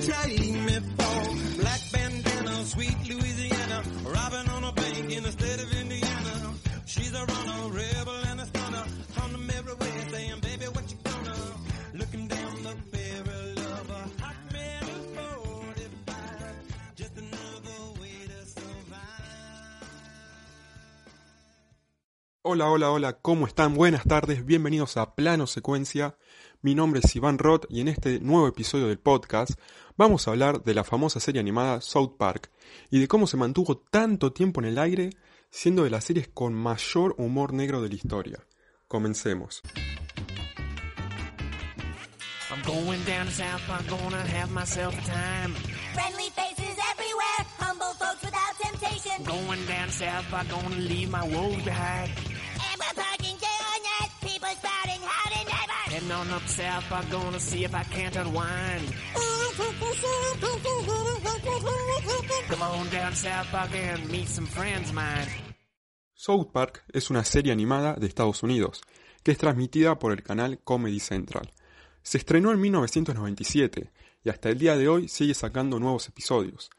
take me for? Black bandana, sweet Louisiana. Robbing on a bank in the state of Indiana. She's a runner, rebel and a stunner. On the mirror way saying, baby, what you gonna? Looking down the barrel of a hot metal 45. Just another way to survive. Hola, hola, hola, ¿cómo están? Buenas tardes, bienvenidos a Plano Secuencia. Mi nombre es Iván Roth y en este nuevo episodio del podcast vamos a hablar de la famosa serie animada South Park y de cómo se mantuvo tanto tiempo en el aire siendo de las series con mayor humor negro de la historia. Comencemos. I'm going down to South Park, gonna have myself a time. Friendly faces everywhere, humble folks without temptation. Going down to South Park, gonna leave my woes behind. South. South Park es una serie animada de Estados Unidos que es transmitida por el canal Comedy Central. Se estrenó en 1997 y hasta el día de hoy sigue sacando nuevos episodios.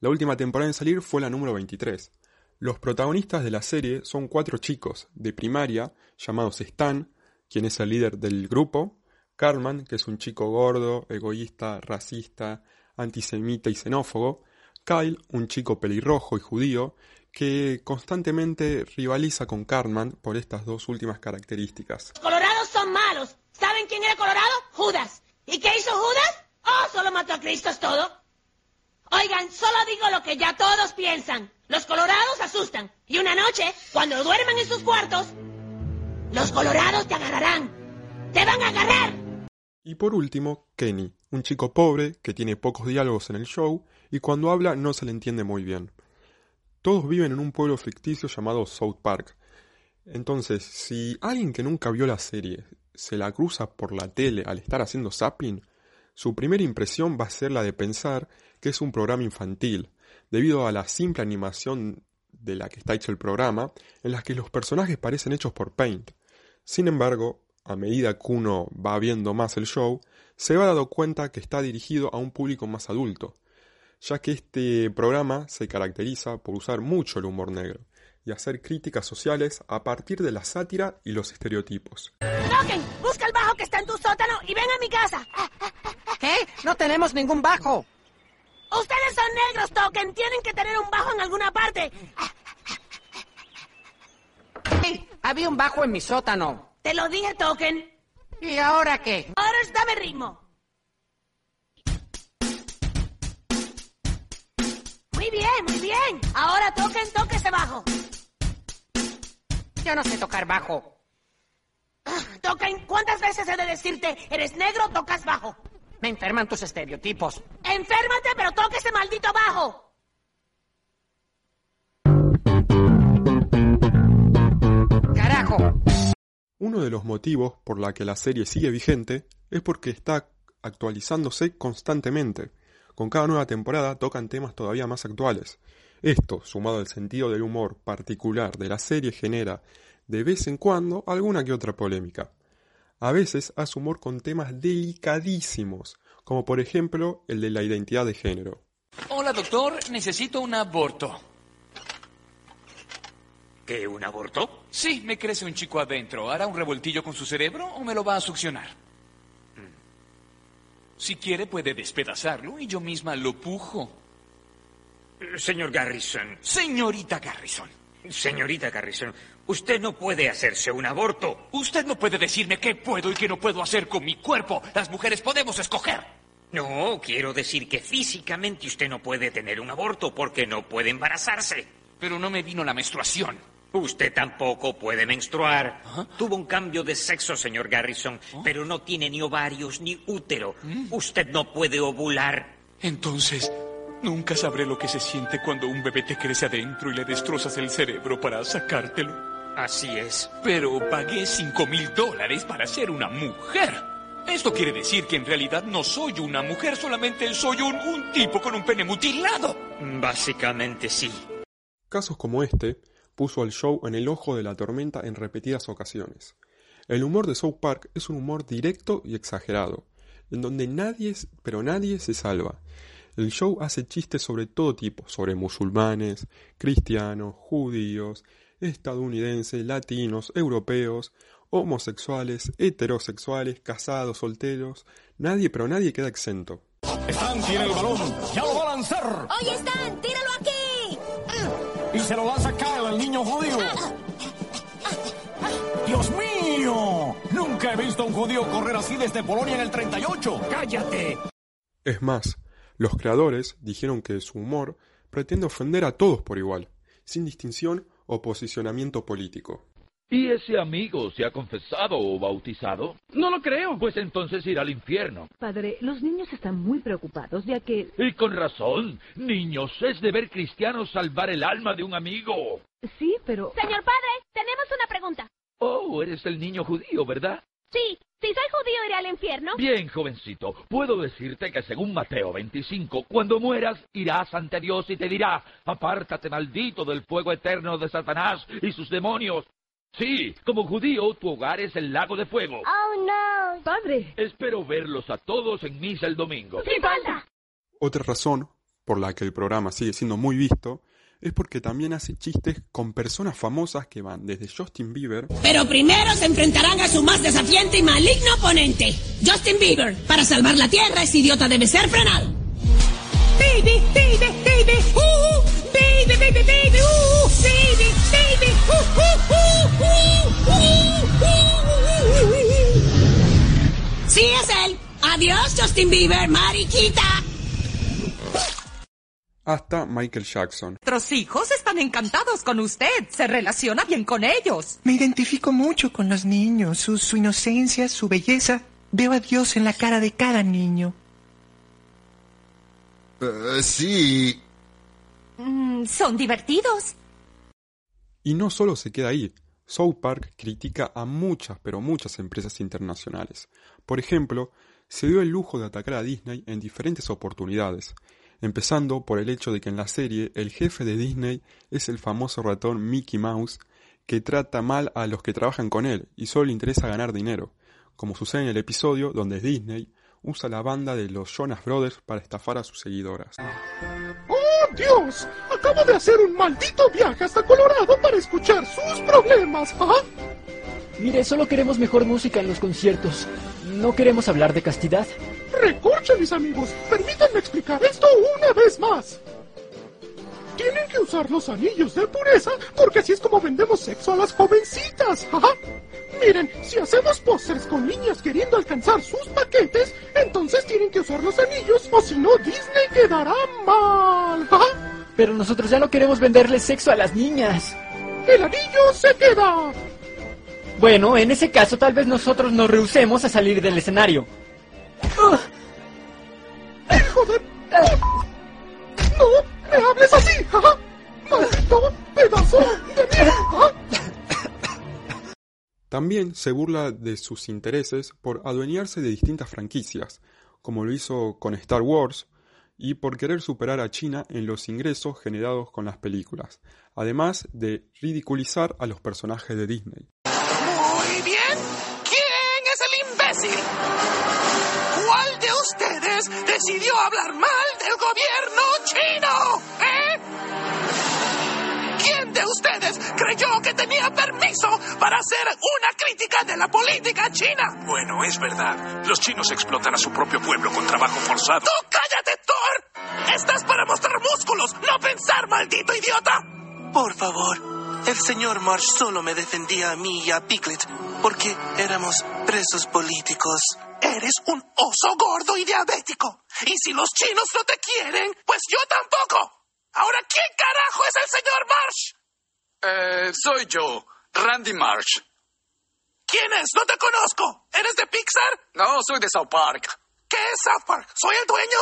La última temporada en salir fue la número 23. Los protagonistas de la serie son cuatro chicos de primaria llamados Stan, quien es el líder del grupo, Cartman, que es un chico gordo, egoísta, racista, antisemita y xenófobo, Kyle, un chico pelirrojo y judío, que constantemente rivaliza con Cartman por estas dos últimas características. Los colorados son malos. ¿Saben quién era Colorado? Judas. ¿Y qué hizo Judas? Oh, solo mató a Cristo, es todo. Oigan, solo digo lo que ya todos piensan. Los colorados asustan. Y una noche, cuando duerman en sus cuartos, los colorados te agarrarán. ¡Te van a agarrar! Y por último, Kenny, un chico pobre que tiene pocos diálogos en el show y cuando habla no se le entiende muy bien. Todos viven en un pueblo ficticio llamado South Park. Entonces, si alguien que nunca vio la serie se la cruza por la tele al estar haciendo zapping, su primera impresión va a ser la de pensar que es un programa infantil, debido a la simple animación de la que está hecho el programa, en la que los personajes parecen hechos por Paint. Sin embargo, a medida que uno va viendo más el show, se va dando cuenta que está dirigido a un público más adulto, ya que este programa se caracteriza por usar mucho el humor negro y hacer críticas sociales a partir de la sátira y los estereotipos. Token, busca el bajo que está en tu sótano y ven a mi casa. ¿Qué? No tenemos ningún bajo. Ustedes son negros, Token. Tienen que tener un bajo en alguna parte. Había un bajo en mi sótano. Te lo dije, Token. ¿Y ahora qué? Ahora dame ritmo. Muy bien, muy bien. Ahora toquen, toque ese bajo. Yo no sé tocar bajo. Toquen, ¿cuántas veces he de decirte, eres negro, tocas bajo? Me enferman tus estereotipos. Enférmate, pero toque ese maldito bajo. Carajo. Uno de los motivos por la que la serie sigue vigente es porque está actualizándose constantemente. Con cada nueva temporada tocan temas todavía más actuales. Esto, sumado al sentido del humor particular de la serie, genera de vez en cuando alguna que otra polémica. A veces hace humor con temas delicadísimos, como por ejemplo el de la identidad de género. Hola, doctor. Necesito un aborto. ¿Qué, un aborto? Sí, me crece un chico adentro. ¿Hará un revoltillo con su cerebro o me lo va a succionar? Si quiere puede despedazarlo y yo misma lo pujo. Señor Garrison, Señorita Garrison, señorita Garrison, usted no puede hacerse un aborto. usted no puede decirme qué puedo y qué no puedo hacer con mi cuerpo. Las mujeres podemos escoger. No, quiero decir que físicamente usted no puede tener un aborto porque no puede embarazarse. Pero no me vino la menstruación. Usted tampoco puede menstruar. Tuvo un cambio de sexo, señor Garrison, pero no tiene ni ovarios ni útero. Usted no puede ovular. Entonces, nunca sabré lo que se siente cuando un bebé te crece adentro y le destrozas el cerebro para sacártelo. Así es. Pero pagué cinco mil dólares para ser una mujer. Esto quiere decir que en realidad no soy una mujer, solamente soy un, un tipo con un pene mutilado. Básicamente sí. Casos como este puso al show en el ojo de la tormenta en repetidas ocasiones. El humor de South Park es un humor directo y exagerado, en donde nadie, pero nadie se salva. El show hace chistes sobre todo tipo, sobre musulmanes, cristianos, judíos, estadounidenses, latinos, europeos, homosexuales, heterosexuales, casados, solteros. Nadie, pero nadie queda exento. Stan tiene el balón, ya lo va a lanzar. Oye, Stan, tíralo aquí. Y se lo lanza Judío. ¡Dios mío! Nunca he visto a un judío correr así desde Polonia en el 38. ¡Cállate! Es más, los creadores dijeron que su humor pretende ofender a todos por igual, sin distinción o posicionamiento político. ¿Y ese amigo se ha confesado o bautizado? No lo creo. Pues entonces irá al infierno. Padre, los niños están muy preocupados ya que... Y con razón. Niños, es deber cristiano salvar el alma de un amigo. Sí, pero... Señor padre, tenemos una pregunta. Oh, eres el niño judío, ¿verdad? Sí, si soy judío iré al infierno. Bien, jovencito, puedo decirte que según Mateo 25, cuando mueras irás ante Dios y te dirá, apártate maldito del fuego eterno de Satanás y sus demonios. Sí, como judío, tu hogar es el lago de fuego. Oh, no. Padre. Espero verlos a todos en misa el domingo. ¡Sin falta! Otra razón por la que el programa sigue siendo muy visto es porque también hace chistes con personas famosas que van desde Justin Bieber. Pero primero se enfrentarán a su más desafiante y maligno oponente, Justin Bieber. Para salvar la tierra, ese idiota debe ser frenado. Baby, baby, baby, uh, uh. baby, baby, baby, uh, baby, baby, uh, Sí, es él. Adiós, Justin Bieber, mariquita hasta Michael Jackson. Nuestros hijos están encantados con usted. Se relaciona bien con ellos. Me identifico mucho con los niños, su, su inocencia, su belleza. Veo a Dios en la cara de cada niño. Eh, sí. Mm, son divertidos. Y no solo se queda ahí. South Park critica a muchas, pero muchas empresas internacionales. Por ejemplo, se dio el lujo de atacar a Disney en diferentes oportunidades, empezando por el hecho de que en la serie el jefe de Disney es el famoso ratón Mickey Mouse, que trata mal a los que trabajan con él y solo le interesa ganar dinero, como sucede en el episodio donde Disney usa la banda de los Jonas Brothers para estafar a sus seguidoras. ¡Oh, Dios! Acabo de hacer un maldito viaje hasta Colorado para escuchar sus problemas, ¿ah? Mire, solo queremos mejor música en los conciertos. No queremos hablar de castidad. Recorche, mis amigos. Permítanme explicar esto una vez más. Tienen que usar los anillos de pureza porque así es como vendemos sexo a las jovencitas. ¿ah? Miren, si hacemos pósters con niñas queriendo alcanzar sus paquetes, entonces tienen que usar los anillos o si no Disney quedará mal. ¿ah? Pero nosotros ya no queremos venderle sexo a las niñas. El anillo se queda. Bueno, en ese caso tal vez nosotros nos rehusemos a salir del escenario. ¡Hijo de... ¡No me hables así! ¿ah? ¡Maldito pedazo de mierda! ¿ah? También se burla de sus intereses por adueñarse de distintas franquicias, como lo hizo con Star Wars, y por querer superar a China en los ingresos generados con las películas, además de ridiculizar a los personajes de Disney. Muy bien. ¿Quién es el imbécil? ¿Cuál de ustedes decidió hablar mal del gobierno chino? ¿Eh? ¿Quién ¿Quién de ustedes creyó que tenía permiso para hacer una crítica de la política china? Bueno, es verdad. Los chinos explotan a su propio pueblo con trabajo forzado. ¡Tú cállate, Thor! Estás para mostrar músculos, no pensar, maldito idiota. Por favor, el señor Marsh solo me defendía a mí y a Piglet porque éramos presos políticos. Eres un oso gordo y diabético. Y si los chinos no te quieren, pues yo tampoco. Ahora, ¿quién carajo es el señor Marsh? Eh, soy yo, Randy Marsh. ¿Quién es? No te conozco. ¿Eres de Pixar? No, soy de South Park. ¿Qué es South Park? ¿Soy el dueño?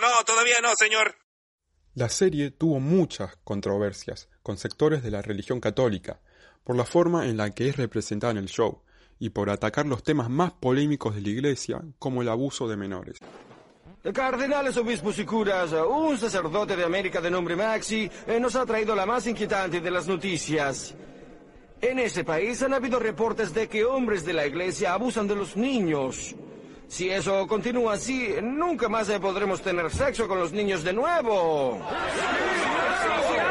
No, todavía no, señor. La serie tuvo muchas controversias con sectores de la religión católica, por la forma en la que es representada en el show, y por atacar los temas más polémicos de la iglesia, como el abuso de menores. Cardenales, obispos y curas, un sacerdote de América de nombre Maxi eh, nos ha traído la más inquietante de las noticias. En ese país han habido reportes de que hombres de la iglesia abusan de los niños. Si eso continúa así, nunca más eh, podremos tener sexo con los niños de nuevo.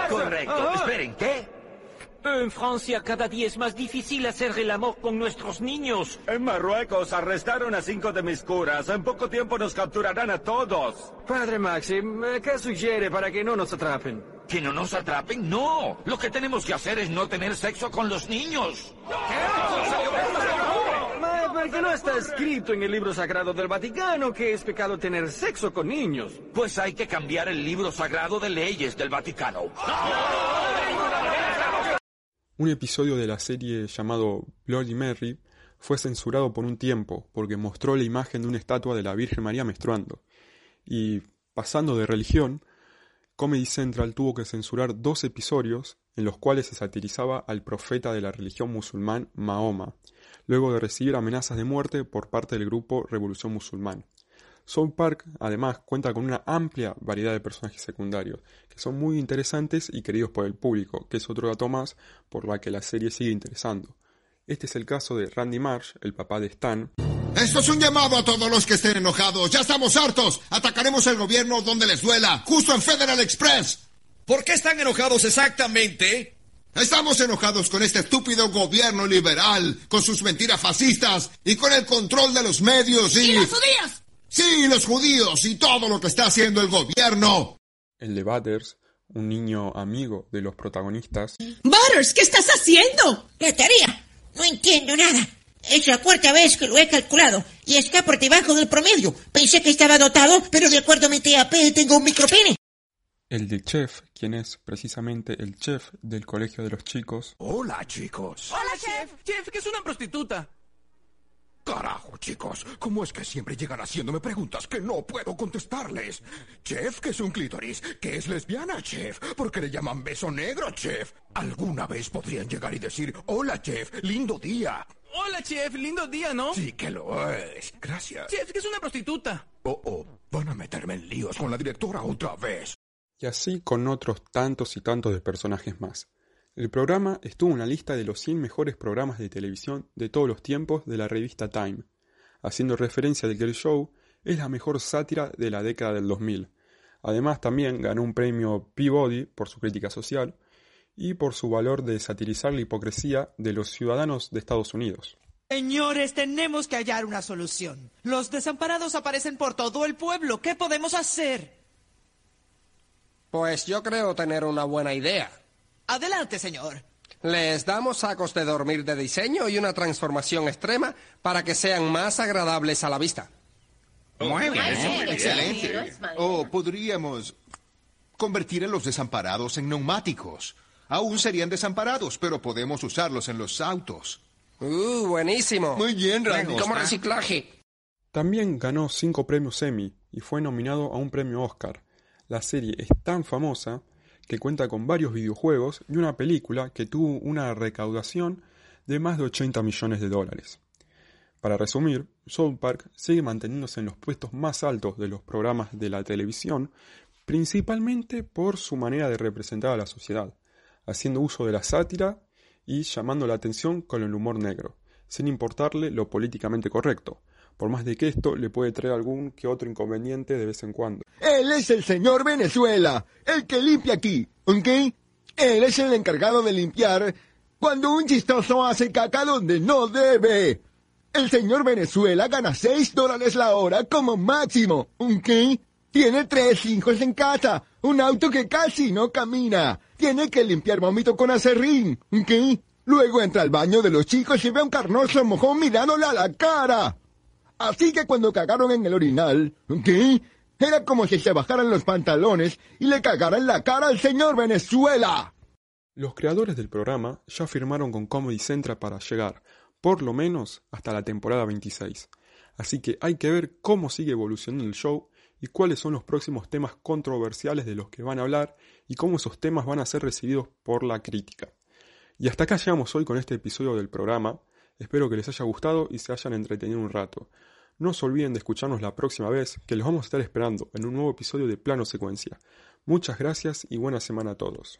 Correcto. Esperen, ¿qué? En Francia cada día es más difícil hacer el amor con nuestros niños. En Marruecos arrestaron a cinco de mis curas. En poco tiempo nos capturarán a todos. Padre Maxim, ¿qué sugiere para que no nos atrapen? ¿Que no nos atrapen? No. Lo que tenemos que hacer es no tener sexo con los niños. Eh, Porque no está escrito en el libro sagrado del Vaticano que es pecado tener sexo con niños. Pues hay que cambiar el libro sagrado de leyes del Vaticano. Un episodio de la serie llamado Bloody Mary fue censurado por un tiempo porque mostró la imagen de una estatua de la Virgen María menstruando. Y pasando de religión, Comedy Central tuvo que censurar dos episodios en los cuales se satirizaba al profeta de la religión musulmán Mahoma, luego de recibir amenazas de muerte por parte del grupo Revolución Musulmán. South Park además cuenta con una amplia variedad de personajes secundarios, que son muy interesantes y queridos por el público, que es otro dato más por la que la serie sigue interesando. Este es el caso de Randy Marsh, el papá de Stan. Esto es un llamado a todos los que estén enojados. Ya estamos hartos. Atacaremos el gobierno donde les duela, justo en Federal Express. ¿Por qué están enojados exactamente? Estamos enojados con este estúpido gobierno liberal, con sus mentiras fascistas y con el control de los medios y... ¡Y los judíos! Sí, los judíos y todo lo que está haciendo el gobierno. El de Butters, un niño amigo de los protagonistas. Butters, ¿qué estás haciendo? La tarea. No entiendo nada. Es la cuarta vez que lo he calculado y está por debajo del promedio. Pensé que estaba dotado, pero de acuerdo a mi TAP tengo un micropene. El de Chef, quien es precisamente el chef del colegio de los chicos. Hola, chicos. Hola, chef. Chef, que es una prostituta. Carajo, chicos, ¿cómo es que siempre llegan haciéndome preguntas que no puedo contestarles? Chef, ¿qué es un clítoris? ¿Qué es lesbiana, chef? ¿Por qué le llaman beso negro, chef? ¿Alguna vez podrían llegar y decir, hola, chef, lindo día? Hola, chef, lindo día, ¿no? Sí que lo es. Gracias. Chef, que es una prostituta. Oh, oh, van a meterme en líos con la directora otra vez. Y así con otros tantos y tantos de personajes más. El programa estuvo en la lista de los 100 mejores programas de televisión de todos los tiempos de la revista Time, haciendo referencia de que el show es la mejor sátira de la década del 2000. Además también ganó un premio Peabody por su crítica social y por su valor de satirizar la hipocresía de los ciudadanos de Estados Unidos. Señores, tenemos que hallar una solución. Los desamparados aparecen por todo el pueblo. ¿Qué podemos hacer? Pues yo creo tener una buena idea. Adelante, señor. Les damos sacos de dormir de diseño y una transformación extrema para que sean más agradables a la vista. Muy bien, excelente. excelente. O podríamos convertir a los desamparados en neumáticos. Aún serían desamparados, pero podemos usarlos en los autos. Uh, buenísimo. Muy bien, Randy. Como reciclaje. También ganó cinco premios Emmy y fue nominado a un premio Oscar. La serie es tan famosa que cuenta con varios videojuegos y una película que tuvo una recaudación de más de 80 millones de dólares. Para resumir, South Park sigue manteniéndose en los puestos más altos de los programas de la televisión, principalmente por su manera de representar a la sociedad, haciendo uso de la sátira y llamando la atención con el humor negro, sin importarle lo políticamente correcto, por más de que esto le puede traer algún que otro inconveniente de vez en cuando. Él es el señor Venezuela, el que limpia aquí, ¿ok? Él es el encargado de limpiar cuando un chistoso hace caca donde no debe. El señor Venezuela gana 6 dólares la hora como máximo. ¿Ok? Tiene tres hijos en casa, un auto que casi no camina. Tiene que limpiar vómito con acerrín. ¿Ok? Luego entra al baño de los chicos y ve a un carnoso mojón mirándole a la cara. Así que cuando cagaron en el orinal, ¿ok? Era como si se bajaran los pantalones y le cagaran la cara al señor Venezuela. Los creadores del programa ya firmaron con Comedy Central para llegar, por lo menos, hasta la temporada 26. Así que hay que ver cómo sigue evolucionando el show y cuáles son los próximos temas controversiales de los que van a hablar y cómo esos temas van a ser recibidos por la crítica. Y hasta acá llegamos hoy con este episodio del programa. Espero que les haya gustado y se hayan entretenido un rato. No se olviden de escucharnos la próxima vez, que los vamos a estar esperando en un nuevo episodio de Plano Secuencia. Muchas gracias y buena semana a todos.